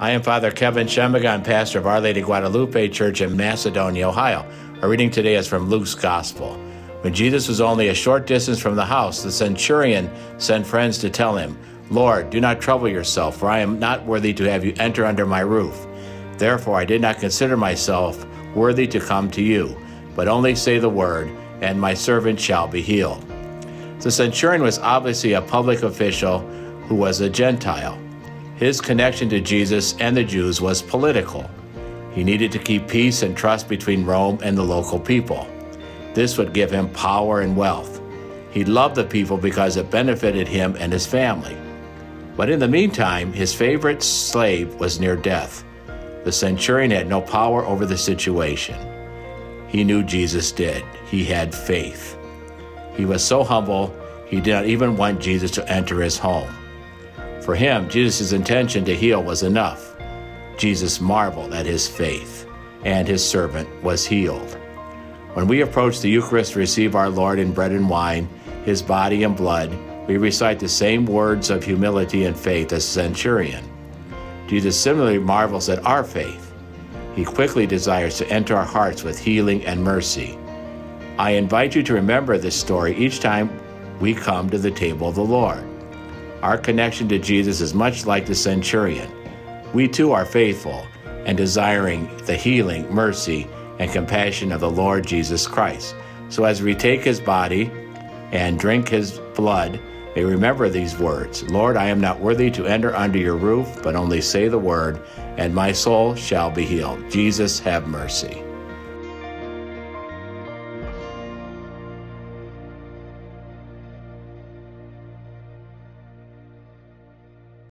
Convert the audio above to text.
I am Father Kevin Shemuga, pastor of Our Lady Guadalupe Church in Macedonia, Ohio. Our reading today is from Luke's Gospel. When Jesus was only a short distance from the house, the centurion sent friends to tell him, Lord, do not trouble yourself, for I am not worthy to have you enter under my roof. Therefore, I did not consider myself worthy to come to you, but only say the word, and my servant shall be healed. The centurion was obviously a public official who was a Gentile. His connection to Jesus and the Jews was political. He needed to keep peace and trust between Rome and the local people. This would give him power and wealth. He loved the people because it benefited him and his family. But in the meantime, his favorite slave was near death. The centurion had no power over the situation. He knew Jesus did. He had faith. He was so humble, he did not even want Jesus to enter his home. For him, Jesus' intention to heal was enough. Jesus marveled at his faith, and his servant was healed. When we approach the Eucharist to receive our Lord in bread and wine, his body and blood, we recite the same words of humility and faith as the centurion. Jesus similarly marvels at our faith. He quickly desires to enter our hearts with healing and mercy. I invite you to remember this story each time we come to the table of the Lord. Our connection to Jesus is much like the centurion. We too are faithful and desiring the healing, mercy, and compassion of the Lord Jesus Christ. So as we take his body and drink his blood, may remember these words Lord, I am not worthy to enter under your roof, but only say the word, and my soul shall be healed. Jesus, have mercy.